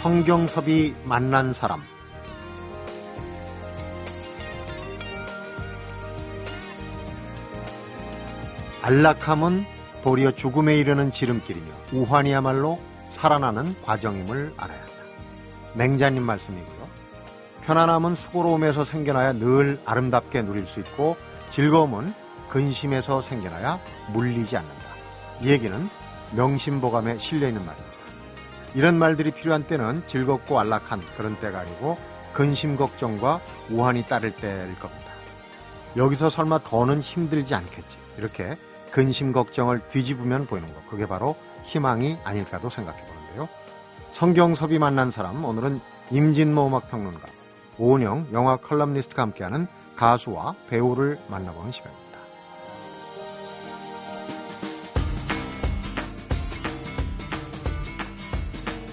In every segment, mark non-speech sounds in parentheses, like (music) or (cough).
성경섭이 만난 사람 안락함은 도리어 죽음에 이르는 지름길이며 우환이야말로 살아나는 과정임을 알아야 한다. 맹자님 말씀이고요. 편안함은 수고로움에서 생겨나야 늘 아름답게 누릴 수 있고 즐거움은 근심에서 생겨나야 물리지 않는다. 이 얘기는 명심보감에 실려있는 말입니다. 이런 말들이 필요한 때는 즐겁고 안락한 그런 때가 아니고 근심 걱정과 우환이 따를 때일 겁니다. 여기서 설마 더는 힘들지 않겠지. 이렇게 근심 걱정을 뒤집으면 보이는 것. 그게 바로 희망이 아닐까도 생각해 보는데요. 성경섭이 만난 사람 오늘은 임진모 음악평론가 오은영 영화 컬럼니스트가 함께하는 가수와 배우를 만나보는 시간입니다.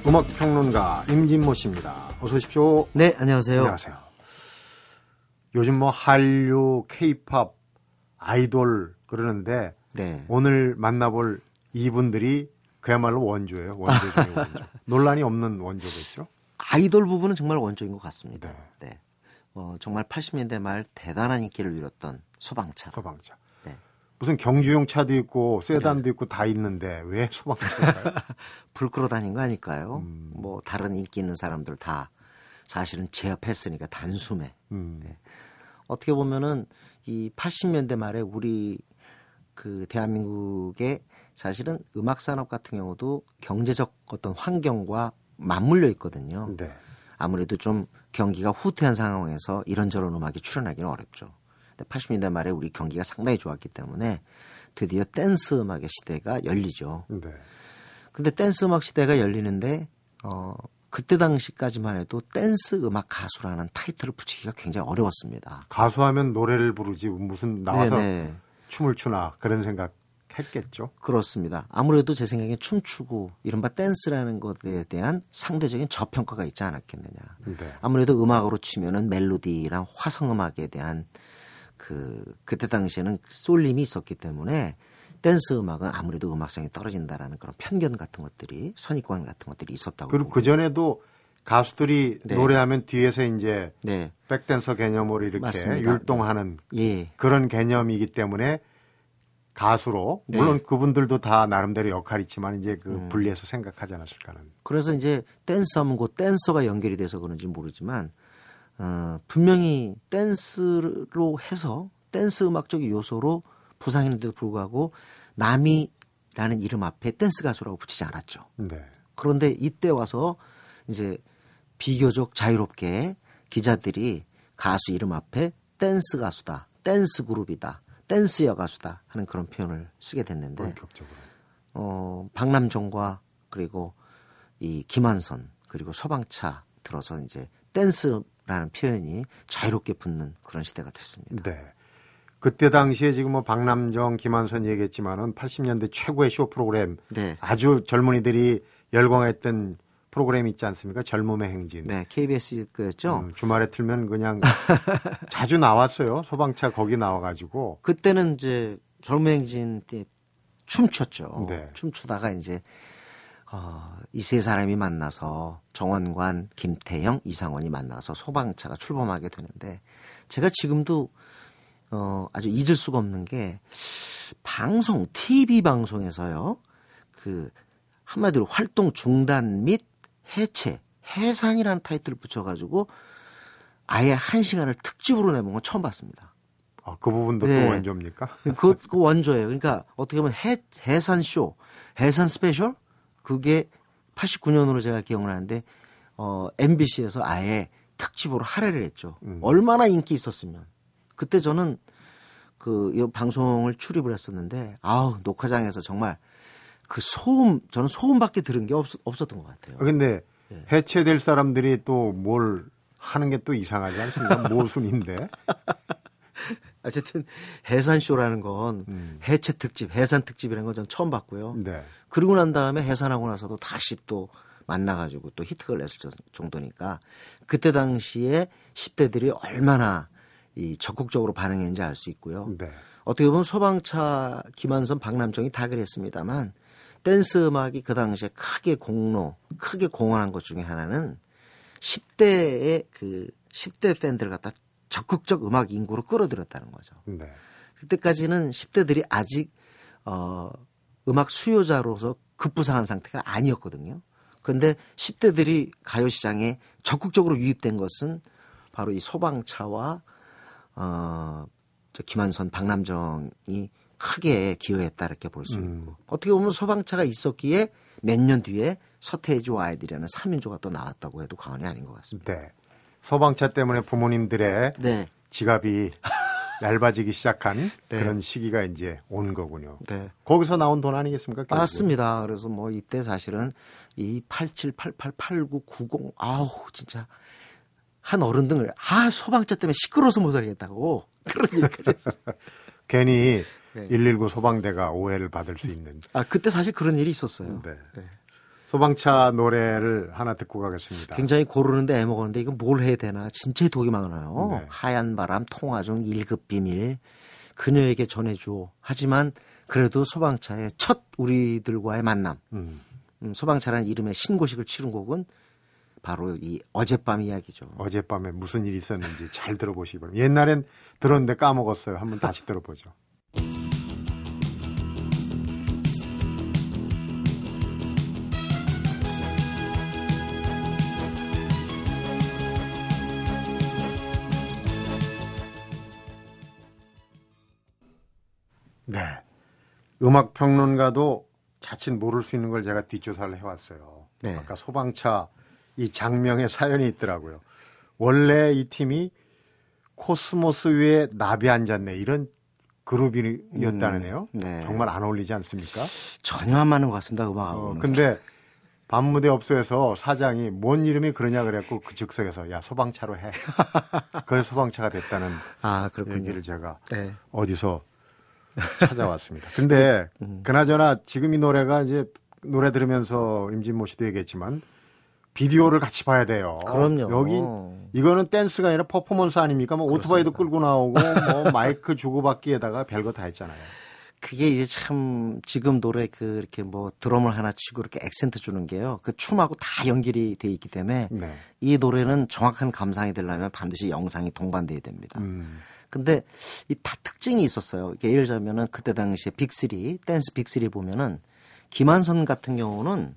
음악 평론가 임진모 씨입니다. 어서 오십시오. 네, 안녕하세요. 안녕하세요. 요즘 뭐 한류, 케이팝, 아이돌 그러는데 네. 오늘 만나볼 이분들이 그야말로 원조예요. 원조 중의 원조. (laughs) 논란이 없는 원조겠죠. 아이돌 부분은 정말 원조인 것 같습니다. 네. 네. 어, 정말 80년대 말 대단한 인기를 누렸던 소방차. 소방차. 네. 무슨 경주용 차도 있고 세단도 네. 있고 다 있는데 왜 소방차일까요? (laughs) 불 끌어 다닌 거 아닐까요? 음. 뭐 다른 인기 있는 사람들 다 사실은 제압했으니까 단숨에. 음. 네. 어떻게 보면은 이 80년대 말에 우리 그 대한민국의 사실은 음악 산업 같은 경우도 경제적 어떤 환경과 맞물려 있거든요. 네. 아무래도 좀 경기가 후퇴한 상황에서 이런저런 음악이 출연하기는 어렵죠. 근데 80년대 말에 우리 경기가 상당히 좋았기 때문에 드디어 댄스 음악의 시대가 열리죠. 네. 근데 댄스 음악 시대가 열리는데 어 그때 당시까지만 해도 댄스 음악 가수라는 타이틀을 붙이기가 굉장히 어려웠습니다. 가수하면 노래를 부르지 무슨 나와서 네네. 춤을 추나 그런 생각 했겠죠. 그렇습니다. 아무래도 제 생각에 춤추고 이른바 댄스라는 것에 대한 상대적인 저평가가 있지 않았겠느냐. 네. 아무래도 음악으로 치면은 멜로디랑 화성 음악에 대한 그 그때 당시에는 쏠림이 있었기 때문에 댄스 음악은 아무래도 음악성이 떨어진다라는 그런 편견 같은 것들이 선입관 같은 것들이 있었다고. 그리고 그 전에도 가수들이 네. 노래하면 뒤에서 이제 네. 백댄서 개념으로 이렇게 맞습니다. 율동하는 예. 그런 개념이기 때문에 가수로 네. 물론 그분들도 다 나름대로 역할이 있지만 이제 그 음. 분리해서 생각하지 않았을까는. 그래서 이제 댄스 하면 그 댄서가 연결이 돼서 그런지 모르지만 어, 분명히 댄스로 해서 댄스 음악적 요소로 부상했는데도 불구하고 나미라는 이름 앞에 댄스 가수라고 붙이지 않았죠. 네. 그런데 이때 와서 이제 비교적 자유롭게 기자들이 가수 이름 앞에 댄스 가수다, 댄스 그룹이다, 댄스 여가수다 하는 그런 표현을 쓰게 됐는데 본격적으로. 어, 박남정과 그리고 이 김완선 그리고 소방차 들어서 이제 댄스 라는 표현이 자유롭게 붙는 그런 시대가 됐습니다. 네. 그때 당시에 지금 뭐 박남정, 김한선 얘기했지만은 80년대 최고의 쇼 프로그램 네. 아주 젊은이들이 열광했던 프로그램 있지 않습니까? 젊음의 행진. 네, KBS 그였죠. 음, 주말에 틀면 그냥 (laughs) 자주 나왔어요. 소방차 거기 나와가지고. 그때는 이제 젊음의 행진 때 춤췄죠. 네. 춤추다가 이제 어, 이 세 사람이 만나서 정원관, 김태형, 이상원이 만나서 소방차가 출범하게 되는데 제가 지금도 어, 아주 잊을 수가 없는 게 방송, TV 방송에서요. 그 한마디로 활동 중단 및 해체, 해산이라는 타이틀을 붙여가지고 아예 한 시간을 특집으로 내본 건 처음 봤습니다. 아, 그 부분도 네. 또 원조입니까? 그, 그 원조예요. 그러니까 어떻게 보면 해, 해산 쇼, 해산 스페셜? 그게 89년으로 제가 기억을 하는데, 어, MBC에서 아예 특집으로 할애를 했죠. 음. 얼마나 인기 있었으면. 그때 저는 그 방송을 출입을 했었는데, 아우, 녹화장에서 정말 그 소음 저는 소음밖에 들은 게 없, 없었던 것 같아요. 근데 예. 해체될 사람들이 또 뭘 하는 게 또 이상하지 않습니까? 모순인데. (laughs) 어쨌든 해산쇼라는 건 음. 해체 특집, 해산 특집이라는 건전 처음 봤고요. 네. 그리고 난 다음에 해산하고 나서도 다시 또 만나가지고 또 히트를 냈을 정도니까 그때 당시에 10대들이 얼마나 이 적극적으로 반응했는지 알 수 있고요. 네. 어떻게 보면 소방차 김한선, 박남정이 다 그랬습니다만 댄스 음악이 그 당시에 크게 공로, 크게 공헌한 것 중에 하나는 10대의 그 10대 팬들을 갖다 적극적 음악 인구로 끌어들였다는 거죠. 네. 그때까지는 10대들이 아직 어 음악 수요자로서 급부상한 상태가 아니었거든요. 근데 10대들이 가요 시장에 적극적으로 유입된 것은 바로 이 소방차와 어 저 김한선, 박남정이 크게 기여했다 이렇게 볼수 음. 있고 음. 어떻게 보면 소방차가 있었기에 몇 년 뒤에 서태지와 아이들이라는 3인조가 또 나왔다고 해도 과언이 아닌 것 같습니다. 네. 소방차 때문에 부모님들의 네. 지갑이 (laughs) 얇아지기 시작한 네. 그런 시기가 이제 온 거군요. 네. 거기서 나온 돈 아니겠습니까? 결국은? 맞습니다. 그래서 뭐 이때 사실은 이 87, 88, 89, 90 아우 진짜 한 어른들 아 소방차 때문에 시끄러워서 못 살겠다고 (laughs) 그런 얘기까지 했어요. (laughs) 괜히 네. 119 소방대가 오해를 받을 수 있는. 아 그때 사실 그런 일이 있었어요. 네. 네. 소방차 노래를 하나 듣고 가겠습니다. 굉장히 고르는데 애먹었는데 이거 뭘 해야 되나 진짜 독이 많아요. 네. 하얀 바람 통화 중 1급 비밀 그녀에게 전해주오. 하지만 그래도 소방차의 첫 우리들과의 만남. 음. 음, 소방차라는 이름의 신고식을 치른 곡은 바로 이 어젯밤 이야기죠. 어젯밤에 무슨 일이 있었는지 잘 들어보시기 바랍니다. 옛날엔 들었는데 까먹었어요. 한번 다시 들어보죠. 음악 평론가도 자칫 모를 수 있는 걸 제가 뒷조사를 해왔어요. 네. 아까 소방차 이 작명의 사연이 있더라고요. 원래 이 팀이 코스모스 위에 나비 앉았네 이런 그룹이었다네요. 음, 네. 정말 안 어울리지 않습니까? 전혀 안 맞는 것 같습니다. 음악하고. 어, 근데 밤무대 업소에서 사장이 뭔 이름이 그러냐 그랬고 그 즉석에서 야 소방차로 해. (laughs) 그래서 소방차가 됐다는 아, 얘기를 제가 네. 어디서 찾아왔습니다. 근데 음. 그나저나 지금 이 노래가 이제 노래 들으면서 임진모 씨도 얘기했지만 비디오를 같이 봐야 돼요. 그럼요. 여기 이거는 댄스가 아니라 퍼포먼스 아닙니까? 뭐 그렇습니다. 오토바이도 끌고 나오고 뭐 (laughs) 마이크 주고받기에다가 별거 다 했잖아요. 그게 이제 참 지금 노래 그 이렇게 뭐 드럼을 하나 치고 이렇게 액센트 주는 게요. 그 춤하고 다 연결이 돼 있기 때문에 네. 이 노래는 정확한 감상이 되려면 반드시 영상이 동반돼야 됩니다. 음. 근데 이 다 특징이 있었어요. 예를 들자면은 그때 당시에 빅3, 댄스 빅3 보면은 김한선 같은 경우는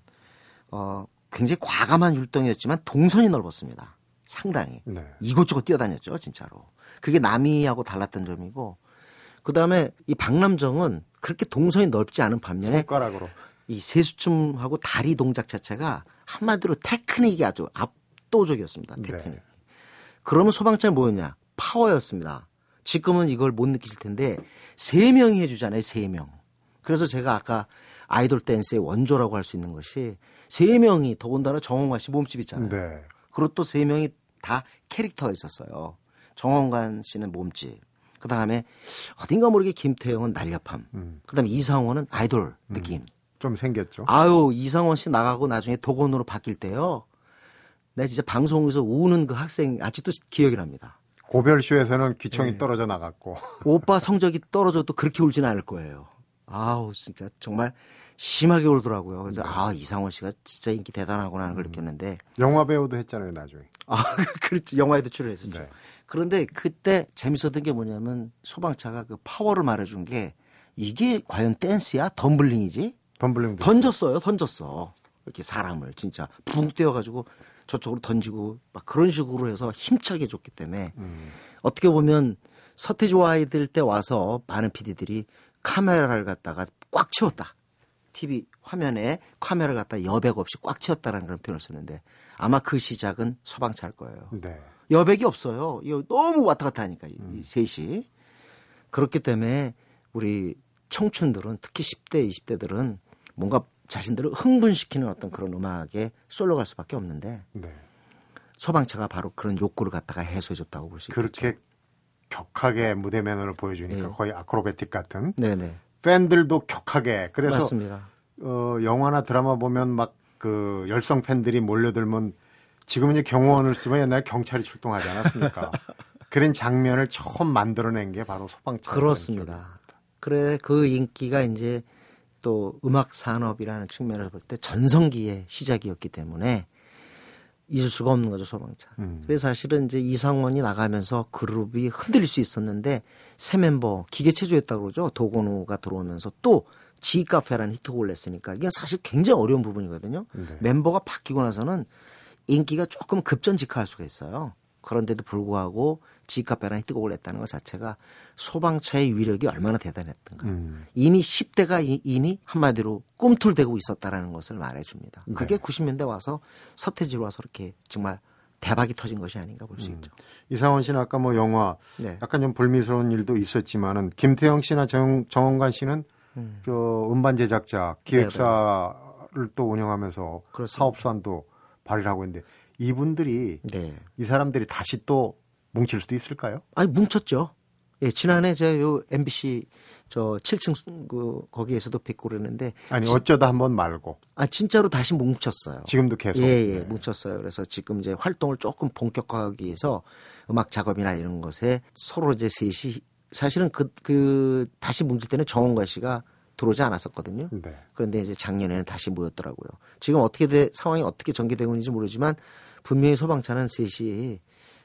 어 굉장히 과감한 율동이었지만 동선이 넓었습니다. 상당히. 네. 이곳저곳 뛰어다녔죠, 진짜로. 그게 남이하고 달랐던 점이고 그다음에 이 박남정은 그렇게 동선이 넓지 않은 반면에 손가락으로 이 세수춤하고 다리 동작 자체가 한마디로 테크닉이 아주 압도적이었습니다. 테크닉. 네. 그러면 소방차는 뭐였냐? 파워였습니다. 지금은 이걸 못 느끼실 텐데 세 명이 해주잖아요. 세 명. 그래서 제가 아까 아이돌 댄스의 원조라고 할 수 있는 것이 세 명이 더군다나 정원관 씨 몸집 있잖아요. 네. 그리고 또 세 명이 다 캐릭터가 있었어요. 정원관 씨는 몸집. 그 다음에 어딘가 모르게 김태형은 날렵함. 음. 그 다음에 이상원은 아이돌 음. 느낌. 음. 좀 생겼죠. 아유, 이상원 씨 나가고 나중에 독원으로 바뀔 때요. 내가 진짜 방송에서 우는 그 학생 아직도 기억이 납니다. 고별쇼에서는 귀청이 네. 떨어져 나갔고. (laughs) 오빠 성적이 떨어져도 그렇게 울지는 않을 거예요. 아우, 진짜 정말 심하게 울더라고요. 그래서 네. 아, 이상원 씨가 진짜 인기 대단하구나 하는 걸 음. 느꼈는데. 영화 배우도 했잖아요, 나중에. 아, (laughs) 그렇지. 영화에도 출연했었죠. 네. 그런데 그때 재밌었던 게 뭐냐면 소방차가 그 파워를 말해준 게 이게 과연 댄스야? 덤블링이지? 덤블링 던졌어요, 던졌어. 이렇게 사람을 진짜 붕 뛰어가지고 저쪽으로 던지고 막 그런 식으로 해서 힘차게 줬기 때문에 음. 어떻게 보면 서태지와 아이들 때 와서 많은 PD들이 카메라를 갖다가 꽉 채웠다. TV 화면에 카메라를 갖다 여백 없이 꽉 채웠다라는 그런 표현을 쓰는데 아마 그 시작은 소방차일 거예요. 네. 여백이 없어요. 이거 너무 왔다 갔다 하니까 음. 이 셋이. 그렇기 때문에 우리 청춘들은 특히 10대, 20대들은 뭔가 자신들을 흥분시키는 어떤 그런 음악에 쏠려갈 수밖에 없는데 네. 소방차가 바로 그런 욕구를 갖다가 해소해줬다고 볼 수 있죠. 그렇게 격하게 무대 매너를 보여주니까 네. 거의 아크로베틱 같은. 네네. 팬들도 격하게. 그래서 맞습니다. 어, 영화나 드라마 보면 막 그 열성 팬들이 몰려들면 지금 이제 경호원을 쓰면 옛날에 경찰이 출동하지 않았습니까? (laughs) 그런 장면을 처음 만들어낸 게 바로 소방차. 그렇습니다. 그래 그 인기가 이제 또 음악 산업이라는 측면에서 볼 때 전성기의 시작이었기 때문에 잊을 수가 없는 거죠 소방차. 음. 그래서 사실은 이제 이상원이 나가면서 그룹이 흔들릴 수 있었는데 새 멤버 기계체조했다고 그러죠 도건우가 들어오면서 또 지카페라는 히트곡을 냈으니까 이게 사실 굉장히 어려운 부분이거든요. 네. 멤버가 바뀌고 나서는 인기가 조금 급전직하할 수가 있어요. 그런데도 불구하고 지카페라는 히트곡을 냈다는 것 자체가 소방차의 위력이 얼마나 대단했던가. 음. 이미 10대가 이, 이미 한마디로 꿈틀대고 있었다라는 것을 말해줍니다. 네. 그게 90년대 와서 서태지로 와서 이렇게 정말 대박이 터진 것이 아닌가 볼수 음. 있죠. 이상원 씨는 아까 뭐 영화 네. 약간 좀 불미스러운 일도 있었지만은 김태형 씨나 정, 정원관 씨는 음. 저 음반 제작자 기획사를 네네. 또 운영하면서 그렇습니다. 사업수완도 발휘를 하고 있는데 이분들이 네. 이 사람들이 다시 또 뭉칠 수도 있을까요? 아니 뭉쳤죠. 예, 지난해 제가 요 MBC 저 7층 그 거기에서도 뵙고 그랬는데 아니 어쩌다 한 번 말고 아 진짜로 다시 뭉쳤어요. 지금도 계속 예, 예, 네. 뭉쳤어요. 그래서 지금 이제 활동을 조금 본격화하기 위해서 음악 작업이나 이런 것에 서로 이제 셋이 사실은 그, 그 다시 뭉칠 때는 정원과 씨가 들어오지 않았었거든요. 네. 그런데 이제 작년에는 다시 모였더라고요. 지금 어떻게 돼, 상황이 어떻게 전개되고 있는지 모르지만 분명히 소방차는 셋이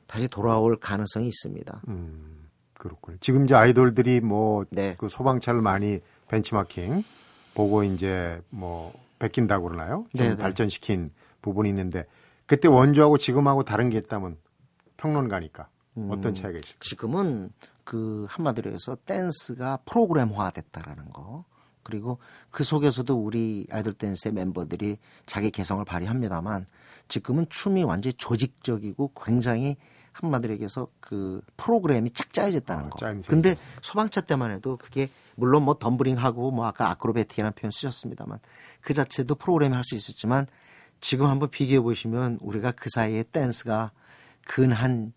다시 돌아올 가능성이 있습니다. 음, 그렇군요. 지금 이제 아이돌들이 뭐그 네. 그 소방차를 많이 벤치마킹 보고 이제 뭐 베낀다고 그러나요? 좀 네네. 발전시킨 부분이 있는데 그때 원조하고 지금하고 다른 게 있다면 평론가니까 어떤 음, 차이가 있을까요? 지금은 그 한마디로 해서 댄스가 프로그램화 됐다라는 거. 그리고 그 속에서도 우리 아이돌 댄스의 멤버들이 자기 개성을 발휘합니다만 지금은 춤이 완전히 조직적이고 굉장히 한마디로 얘기해서 그 프로그램이 짝 짜여졌다는 아, 거. 짜임새. 근데 소방차 때만 해도 그게 물론 뭐 덤블링하고 뭐 아까 아크로베틱이라는 표현 쓰셨습니다만 그 자체도 프로그램이 할수 있었지만 지금 한번 비교해 보시면 우리가 그 사이에 댄스가 근한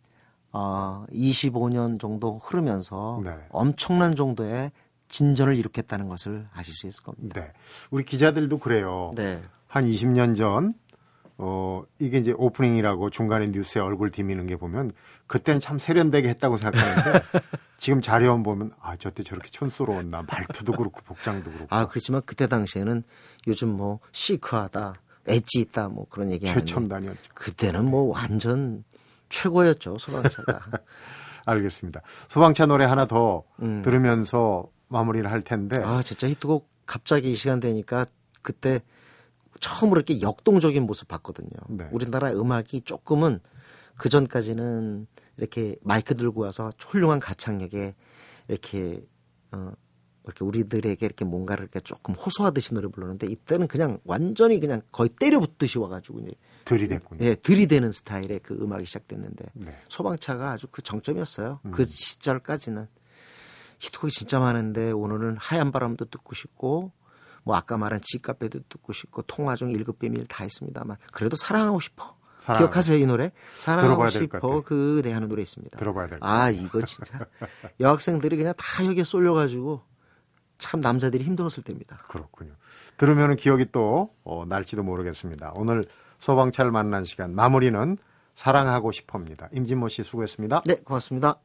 어 25년 정도 흐르면서 네. 엄청난 정도의 진전을 일으켰다는 것을 아실 수 있을 겁니다. 네. 우리 기자들도 그래요. 네. 한 20년 전 어, 이게 이제 오프닝이라고 중간에 뉴스에 얼굴 디미는 게 보면 그때는 참 세련되게 했다고 생각하는데 (laughs) 지금 자료만 보면 아, 저때 저렇게 촌스러웠나 말투도 그렇고 복장도 그렇고. 아, 그렇지만 그때 당시에는 요즘 뭐 시크하다, 엣지 있다 뭐 그런 얘기 하는데 최첨단이었죠. 그때는 뭐 완전 최고였죠, 소방차가. (laughs) 알겠습니다. 소방차 노래 하나 더 음. 들으면서 마무리를 할 텐데. 아, 진짜 히트곡 갑자기 이 시간 되니까 그때 처음으로 이렇게 역동적인 모습 봤거든요. 네. 우리나라 음악이 조금은 그 전까지는 이렇게 마이크 들고 와서 훌륭한 가창력에 이렇게 어 이렇게 우리들에게 이렇게 뭔가를 이렇게 조금 호소하듯이 노래 불렀는데 이때는 그냥 완전히 그냥 거의 때려붙듯이 와가지고 이제 들이댔군요. 예, 들이대는 스타일의 그 음악이 시작됐는데 네. 소방차가 아주 그 정점이었어요. 그 음. 그 시절까지는 히트곡이 진짜 많은데 오늘은 하얀 바람도 듣고 싶고 뭐 아까 말한 집카페도 듣고 싶고 통화 중 일급 비밀 다 있습니다만 그래도 사랑하고 싶어. 사랑. 기억하세요 이 노래? 사랑하고 싶어 그대 하는 노래 있습니다. 들어봐야 될 아, 이거 진짜 여학생들이 그냥 다 여기에 쏠려 가지고 참 남자들이 힘들었을 때입니다. 그렇군요. 들으면 기억이 또 어, 날지도 모르겠습니다. 오늘 소방차를 만난 시간 마무리는 사랑하고 싶어입니다. 임진모 씨 수고했습니다. 네, 고맙습니다.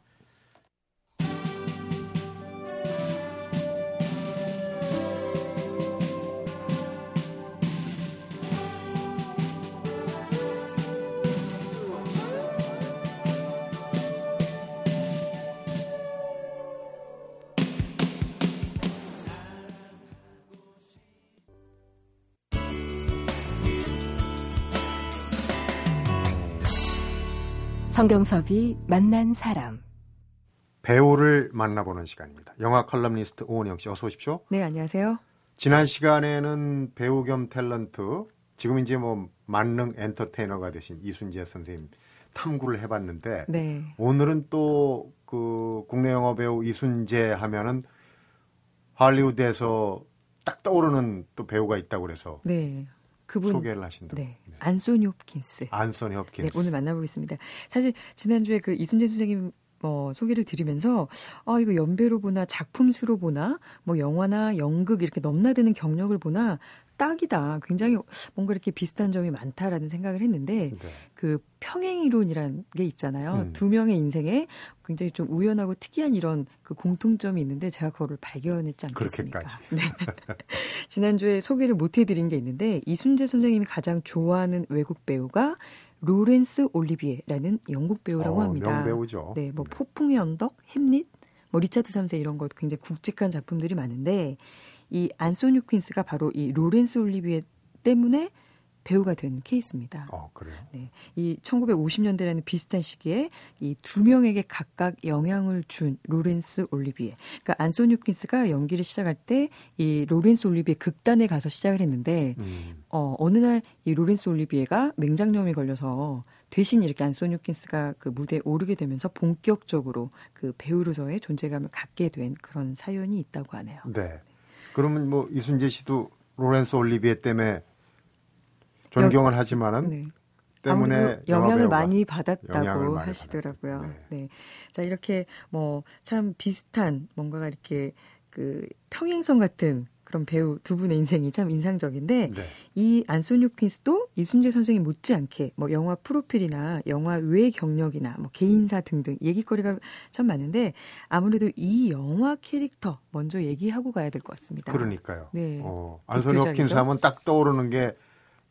성경섭이 만난 사람. 배우를 만나보는 시간입니다. 영화 컬럼니스트 오은영 씨 어서 오십시오. 네, 안녕하세요. 지난 시간에는 배우 겸 탤런트, 지금 이제 뭐 만능 엔터테이너가 되신 이순재 선생님 탐구를 해봤는데 네. 오늘은 또 그 국내 영화 배우 이순재 하면은 할리우드에서 딱 떠오르는 또 배우가 있다고 그래서 네. 그분 소개를 하신다. 네. 네. 안소니 홉킨스. 안소니 홉킨스. 네, 오늘 만나보겠습니다. 사실 지난주에 그 이순재 선생님 뭐 소개를 드리면서 아 이거 연배로 보나 작품 수로 보나 뭐 영화나 연극 이렇게 넘나드는 경력을 보나 딱이다. 굉장히 뭔가 이렇게 비슷한 점이 많다라는 생각을 했는데 네. 그 평행 이론이란 게 있잖아요. 음. 두 명의 인생에 굉장히 좀 우연하고 특이한 이런 그 공통점이 있는데 제가 그거를 발견했지 않겠습니까? 그렇게까지. 네. (laughs) 지난주에 소개를 못 해드린 게 있는데 이순재 선생님이 가장 좋아하는 외국 배우가 로렌스 올리비에라는 영국 배우라고 어, 합니다. 명배우죠. 네, 뭐 네. 폭풍의 언덕, 햄릿, 뭐 리차드 3세 이런 것 굉장히 굵직한 작품들이 많은데 이 안소니 홉킨스가 바로 이 로렌스 올리비에 때문에 배우가 된 케이스입니다. 어, 그래요? 네. 이 1950년대라는 비슷한 시기에 이 두 명에게 각각 영향을 준 로렌스 올리비에. 그러니까 안소니 홉킨스가 연기를 시작할 때 이 로렌스 올리비에 극단에 가서 시작을 했는데 음. 어, 어느 날 이 로렌스 올리비에가 맹장염이 걸려서 대신 이렇게 안소니 홉킨스가 그 무대에 오르게 되면서 본격적으로 그 배우로서의 존재감을 갖게 된 그런 사연이 있다고 하네요. 네. 그러면 뭐 이순재 씨도 로렌스 올리비에 때문에 존경을 하지만은 네. 때문에 영향을 많이 받았다고 하시더라고요. 네. 네. 자, 이렇게 뭐 참 비슷한 뭔가가 이렇게 그 평행선 같은 그런 배우 두 분의 인생이 참 인상적인데 네. 이 안소니 퀸스도 이순재 선생님 못지않게 뭐 영화 프로필이나 영화 외 경력이나 뭐 개인사 등등 얘기거리가 참 많은데 아무래도 이 영화 캐릭터 먼저 얘기하고 가야 될 것 같습니다. 그러니까요. 네. 어, 안소니 퀸스 하면 딱 떠오르는 게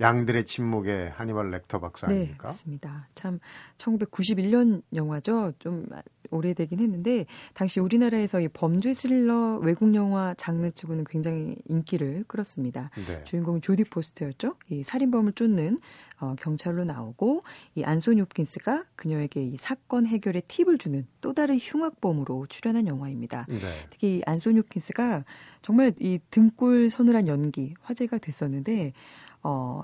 양들의 침묵의 하니발 렉터 박사 네, 아닙니까? 네, 맞습니다. 참 1991년 영화죠. 좀 오래되긴 했는데 당시 우리나라에서 이 범죄 스릴러 외국 영화 장르 치고는 굉장히 인기를 끌었습니다. 네. 주인공은 조디 포스터였죠. 이 살인범을 쫓는 어, 경찰로 나오고 이 안소니 홉킨스가 그녀에게 이 사건 해결에 팁을 주는 또 다른 흉악범으로 출연한 영화입니다. 네. 특히 이 안소니 홉킨스가 정말 이 등골 서늘한 연기 화제가 됐었는데 어,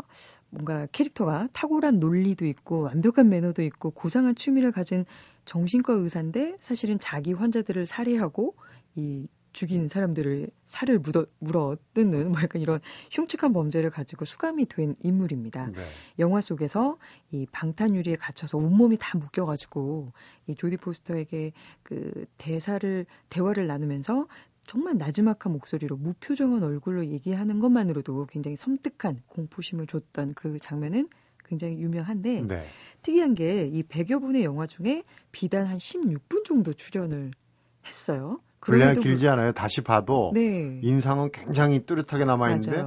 뭔가 캐릭터가 탁월한 논리도 있고 완벽한 매너도 있고 고상한 취미를 가진 정신과 의사인데 사실은 자기 환자들을 살해하고 이 죽인 사람들을 살을 묻어, 물어 뜯는 뭐 약간 이런 흉측한 범죄를 가지고 수감이 된 인물입니다. 네. 영화 속에서 이 방탄유리에 갇혀서 온몸이 다 묶여가지고 이 조디 포스터에게 그 대사를 대화를 나누면서 정말 나지막한 목소리로 무표정한 얼굴로 얘기하는 것만으로도 굉장히 섬뜩한 공포심을 줬던 그 장면은 굉장히 유명한데 네. 특이한 게 이 100여 분의 영화 중에 비단 한 16분 정도 출연을 했어요. 분량이 길지 않아요. 다시 봐도 네. 인상은 굉장히 뚜렷하게 남아 있는데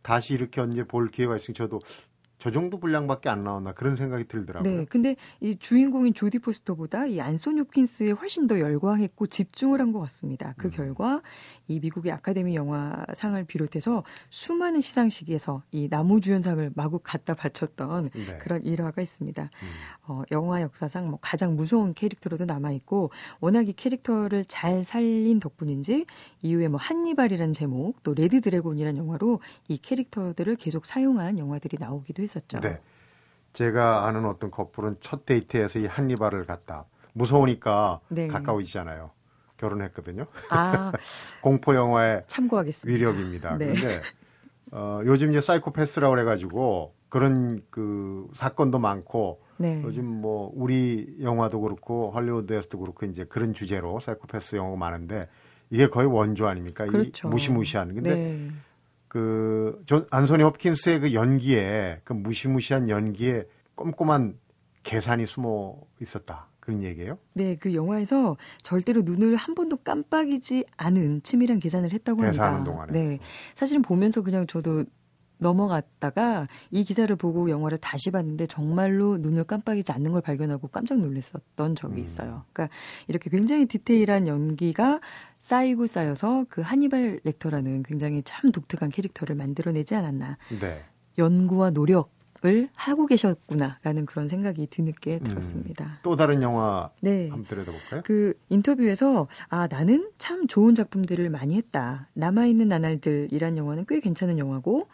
다시 이렇게 언제 볼 기회가 있으니 저도 저 정도 분량밖에 안 나왔나 그런 생각이 들더라고요. 네, 근데 이 주인공인 조디 포스터보다 이 안소니 홉킨스에 훨씬 더 열광했고 집중을 한 것 같습니다. 그 음. 결과 이 미국의 아카데미 영화상을 비롯해서 수많은 시상식에서 이 남우주연상을 마구 갖다 바쳤던 네. 그런 일화가 있습니다. 음. 어, 영화 역사상 뭐 가장 무서운 캐릭터로도 남아 있고 워낙 이 캐릭터를 잘 살린 덕분인지 이후에 뭐 한니발이라는 제목 또 레드 드래곤이라는 영화로 이 캐릭터들을 계속 사용한 영화들이 나오기도 했습니다. 했었죠. 네. 제가 아는 어떤 커플은 첫 데이트에서 이 한니발을 갖다 무서우니까 네. 가까워지잖아요. 결혼했거든요. 아, (laughs) 공포 영화의 참고하겠습니다. 위력입니다. 네. 그런데 어, 요즘 이제 사이코패스라고 그래가지고 그런 그 사건도 많고 네. 요즘 뭐 우리 영화도 그렇고 할리우드에서도 그렇고 이제 그런 주제로 사이코패스 영화가 많은데 이게 거의 원조 아닙니까? 그렇죠. 이 무시무시한. 근데 네. 그 안소니 홉킨스의 그 연기에 그 무시무시한 연기에 꼼꼼한 계산이 숨어 있었다. 그런 얘기예요? 네, 그 영화에서 절대로 눈을 한 번도 깜빡이지 않은 치밀한 계산을 했다고 합니다. 계산하는 동안에. 네. 사실은 보면서 그냥 저도 넘어갔다가 이 기사를 보고 영화를 다시 봤는데 정말로 눈을 깜빡이지 않는 걸 발견하고 깜짝 놀랐었던 적이 음. 있어요. 그러니까 이렇게 굉장히 디테일한 연기가 쌓이고 쌓여서 그 하니발 렉터라는 굉장히 참 독특한 캐릭터를 만들어내지 않았나. 네. 연구와 노력 을 하고 계셨구나라는 그런 생각이 뒤늦게 음. 들었습니다. 음, 또 다른 영화 네. 한번 들여다볼까요? 그 인터뷰에서 아 나는 참 좋은 작품들을 많이 했다. 남아 있는 나날들이란 영화는 꽤 괜찮은 영화고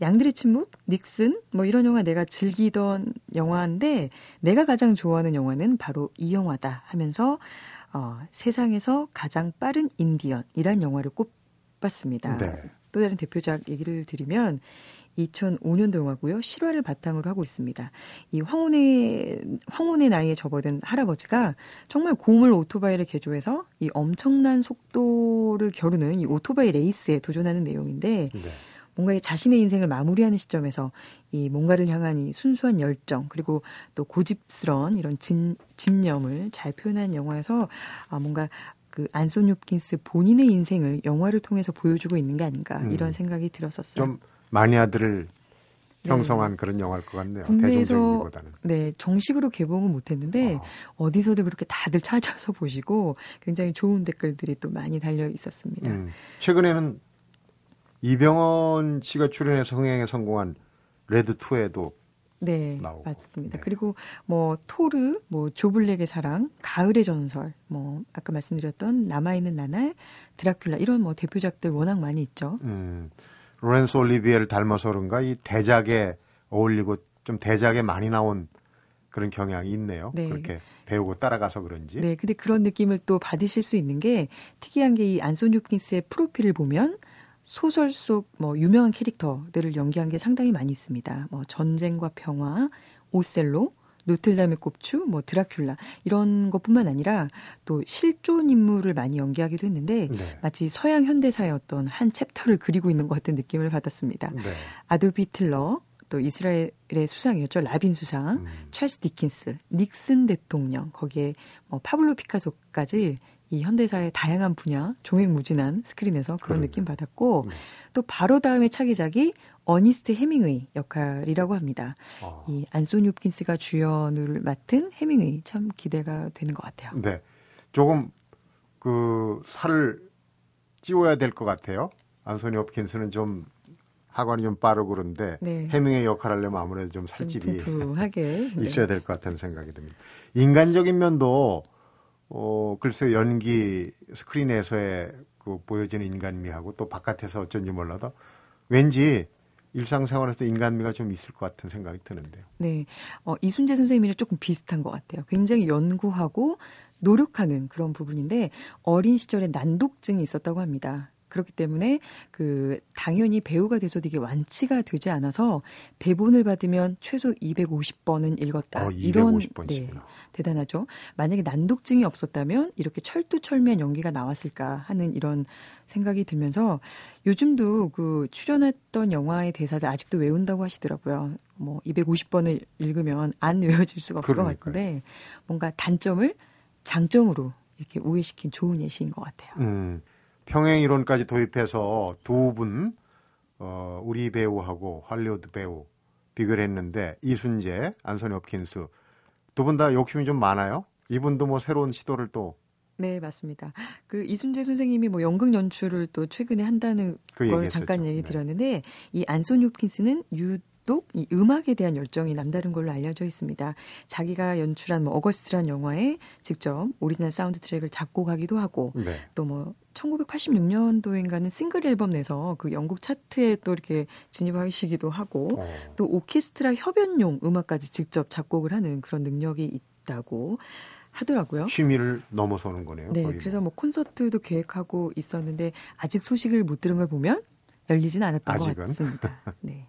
양들의 침묵, 닉슨 뭐 이런 영화 내가 즐기던 영화인데 내가 가장 좋아하는 영화는 바로 이 영화다 하면서 어, 세상에서 가장 빠른 인디언이란 영화를 꼽았습니다. 네. 또 다른 대표작 얘기를 드리면 2005년도 영화고요. 실화를 바탕으로 하고 있습니다. 이 황혼의 황혼의 나이에 접어든 할아버지가 정말 고물 오토바이를 개조해서 이 엄청난 속도를 겨루는 이 오토바이 레이스에 도전하는 내용인데 네. 뭔가 자신의 인생을 마무리하는 시점에서 이 뭔가를 향한 이 순수한 열정 그리고 또 고집스러운 이런 진, 집념을 잘 표현한 영화여서 아, 뭔가 그 안소니 홉킨스 본인의 인생을 영화를 통해서 보여주고 있는 게 아닌가 음. 이런 생각이 들었었어요. 좀 마니아들을 네. 형성한 네. 그런 영화일 것 같네요. 국내에서 네 정식으로 개봉은 못했는데 어. 디서도 그렇게 다들 (laughs) 찾아서 보시고 굉장히 좋은 댓글들이 또 많이 달려 있었습니다. 음. 최근에는 이병헌 씨가 출연해서 흥행에 성공한 레드 2에도 네, 나오고. 맞습니다. 네. 그리고 뭐 토르, 뭐 조블랙의 사랑, 가을의 전설, 뭐 아까 말씀드렸던 남아 있는 나날, 드라큘라 이런 뭐 대표작들 워낙 많이 있죠. 음. 로렌스 올리비에를 닮아서 그런가 이 대작에 어울리고 좀 대작에 많이 나온 그런 경향이 있네요. 네. 그렇게 배우고 따라가서 그런지. 네, 근데 그런 느낌을 또 받으실 수 있는 게 특이한 게 이 안소니 홉킨스의 프로필을 보면 소설 속 뭐 유명한 캐릭터들을 연기한 게 상당히 많이 있습니다. 뭐 전쟁과 평화, 오셀로, 노틀담의 꼽추, 뭐 드라큘라 이런 것뿐만 아니라 또 실존 인물을 많이 연기하기도 했는데 네. 마치 서양 현대사의 어떤 한 챕터를 그리고 있는 것 같은 느낌을 받았습니다. 네. 아돌프 히틀러, 또 이스라엘의 수상이었죠. 라빈 수상, 음. 찰스 디킨스, 닉슨 대통령, 거기에 뭐 파블로 피카소까지 이 현대사의 다양한 분야 종횡무진한 스크린에서 그런 그러네. 느낌 받았고 네. 또 바로 다음에 차기작이 어니스트 해밍웨이 역할이라고 합니다. 아. 이 안소니 홉킨스가 주연을 맡은 해밍웨이 참 기대가 되는 것 같아요. 네, 조금 그 살을 찌워야 될 것 같아요. 안소니 홉킨스는 좀 하관이 좀 빠르고 그런데 네. 해밍웨이 역할 하려면 아무래도 좀 살집이 좀 (laughs) 네. 있어야 될 것 같다는 생각이 듭니다. 인간적인 면도 어, 글쎄 연기 스크린에서의 그 보여지는 인간미하고 또 바깥에서 어쩐지 몰라도 왠지 일상생활에서 인간미가 좀 있을 것 같은 생각이 드는데요. 네. 어, 이순재 선생님이랑 조금 비슷한 것 같아요. 굉장히 연구하고 노력하는 그런 부분인데 어린 시절에 난독증이 있었다고 합니다. 그렇기 때문에 그 당연히 배우가 돼서도 이게 완치가 되지 않아서 대본을 받으면 최소 250번은 읽었다. 어, 이런 네, 대단하죠. 만약에 난독증이 없었다면 이렇게 철두철미한 연기가 나왔을까 하는 이런 생각이 들면서 요즘도 그 출연했던 영화의 대사들 아직도 외운다고 하시더라고요. 뭐 250번을 읽으면 안 외워질 수가 없을 그러니까요. 것 같은데 뭔가 단점을 장점으로 이렇게 오해시킨 좋은 예시인 것 같아요. 음. 평행 이론까지 도입해서 두 분, 어, 우리 배우하고 할리우드 배우 비교를 했는데 이순재, 안소니 홉킨스 두 분 다 욕심이 좀 많아요. 이분도 뭐 새로운 시도를 또 네, 맞습니다. 그 이순재 선생님이 뭐 연극 연출을 또 최근에 한다는 그걸 잠깐 얘기 네. 드렸는데 이 안소니 홉킨스는 유 이 음악에 대한 열정이 남다른 걸로 알려져 있습니다. 자기가 연출한 뭐 어거스트란 영화에 직접 오리지널 사운드 트랙을 작곡하기도 하고 네. 또 뭐 1986년도인가는 싱글 앨범 내서 그 영국 차트에 또 이렇게 진입하시기도 하고 어. 또 오케스트라 협연용 음악까지 직접 작곡을 하는 그런 능력이 있다고 하더라고요. 취미를 넘어서는 거네요. 네, 그래서 뭐 콘서트도 계획하고 있었는데 아직 소식을 못 들은 걸 보면 열리지는 않았던 아직은? 것 같습니다. (laughs) 네.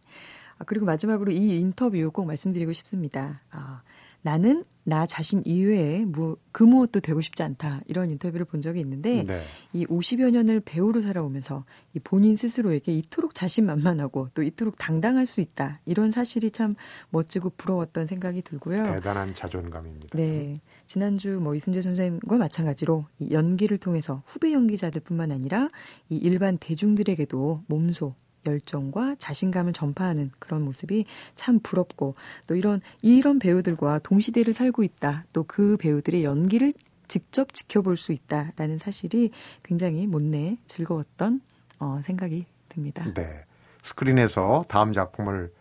아, 그리고 마지막으로 이 인터뷰 꼭 말씀드리고 싶습니다. 아, 나는 나 자신 이외에 뭐, 그 무엇도 되고 싶지 않다. 이런 인터뷰를 본 적이 있는데, 네. 이 50여 년을 배우로 살아오면서 이 본인 스스로에게 이토록 자신만만하고 또 이토록 당당할 수 있다. 이런 사실이 참 멋지고 부러웠던 생각이 들고요. 대단한 자존감입니다. 네. 지난주 뭐 이순재 선생님과 마찬가지로 이 연기를 통해서 후배 연기자들뿐만 아니라 이 일반 대중들에게도 몸소 열정과 자신감을 전파하는 그런 모습이 참 부럽고 또 이런 이런 배우들과 동시대를 살고 있다. 또 그 배우들의 연기를 직접 지켜볼 수 있다라는 사실이 굉장히 못내 즐거웠던 어, 생각이 듭니다. 네. 스크린에서 다음 작품을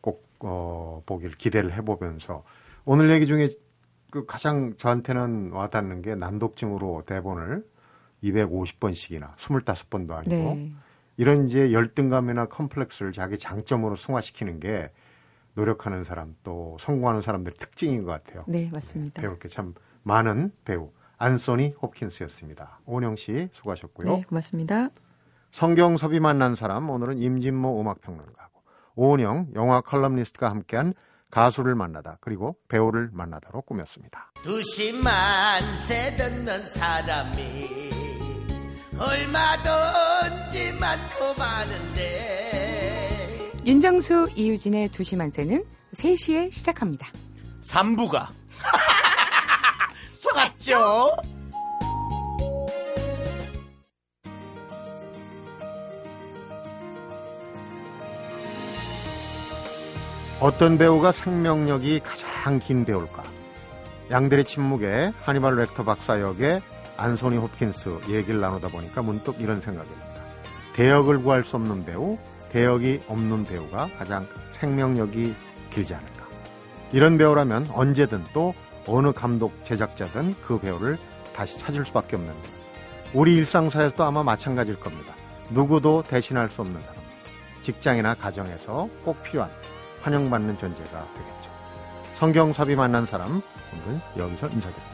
꼭 어, 보기를 기대를 해보면서 오늘 얘기 중에 그 가장 저한테는 와닿는 게 난독증으로 대본을 250번씩이나 25번도 아니고 네. 이런 이제 열등감이나 컴플렉스를 자기 장점으로 승화시키는 게 노력하는 사람 또 성공하는 사람들의 특징인 것 같아요. 네, 맞습니다. 네, 배울 게 참 많은 배우 안소니 홉킨스였습니다. 오은영 씨 수고하셨고요. 네, 고맙습니다. 성경섭이 만난 사람 오늘은 임진모 음악평론가고 오은영 영화 컬럼니스트가 함께한 가수를 만나다 그리고 배우를 만나다로 꾸몄습니다. 두시 만세 듣는 사람이 얼마든지 많고 많은데 윤정수, 이유진의 두시 만세는 3시에 시작합니다. 3부가 (laughs) 속았죠? 어떤 배우가 생명력이 가장 긴 배우일까? 양들의 침묵에 하니발 렉터 박사 역의 안소니 홉킨스 얘기를 나누다 보니까 문득 이런 생각입니다. 대역을 구할 수 없는 배우, 대역이 없는 배우가 가장 생명력이 길지 않을까. 이런 배우라면 언제든 또 어느 감독, 제작자든 그 배우를 다시 찾을 수밖에 없는데 우리 일상사에서도 아마 마찬가지일 겁니다. 누구도 대신할 수 없는 사람. 직장이나 가정에서 꼭 필요한 환영받는 존재가 되겠죠. 성경섭이 만난 사람 오늘은 여기서 인사드립니다.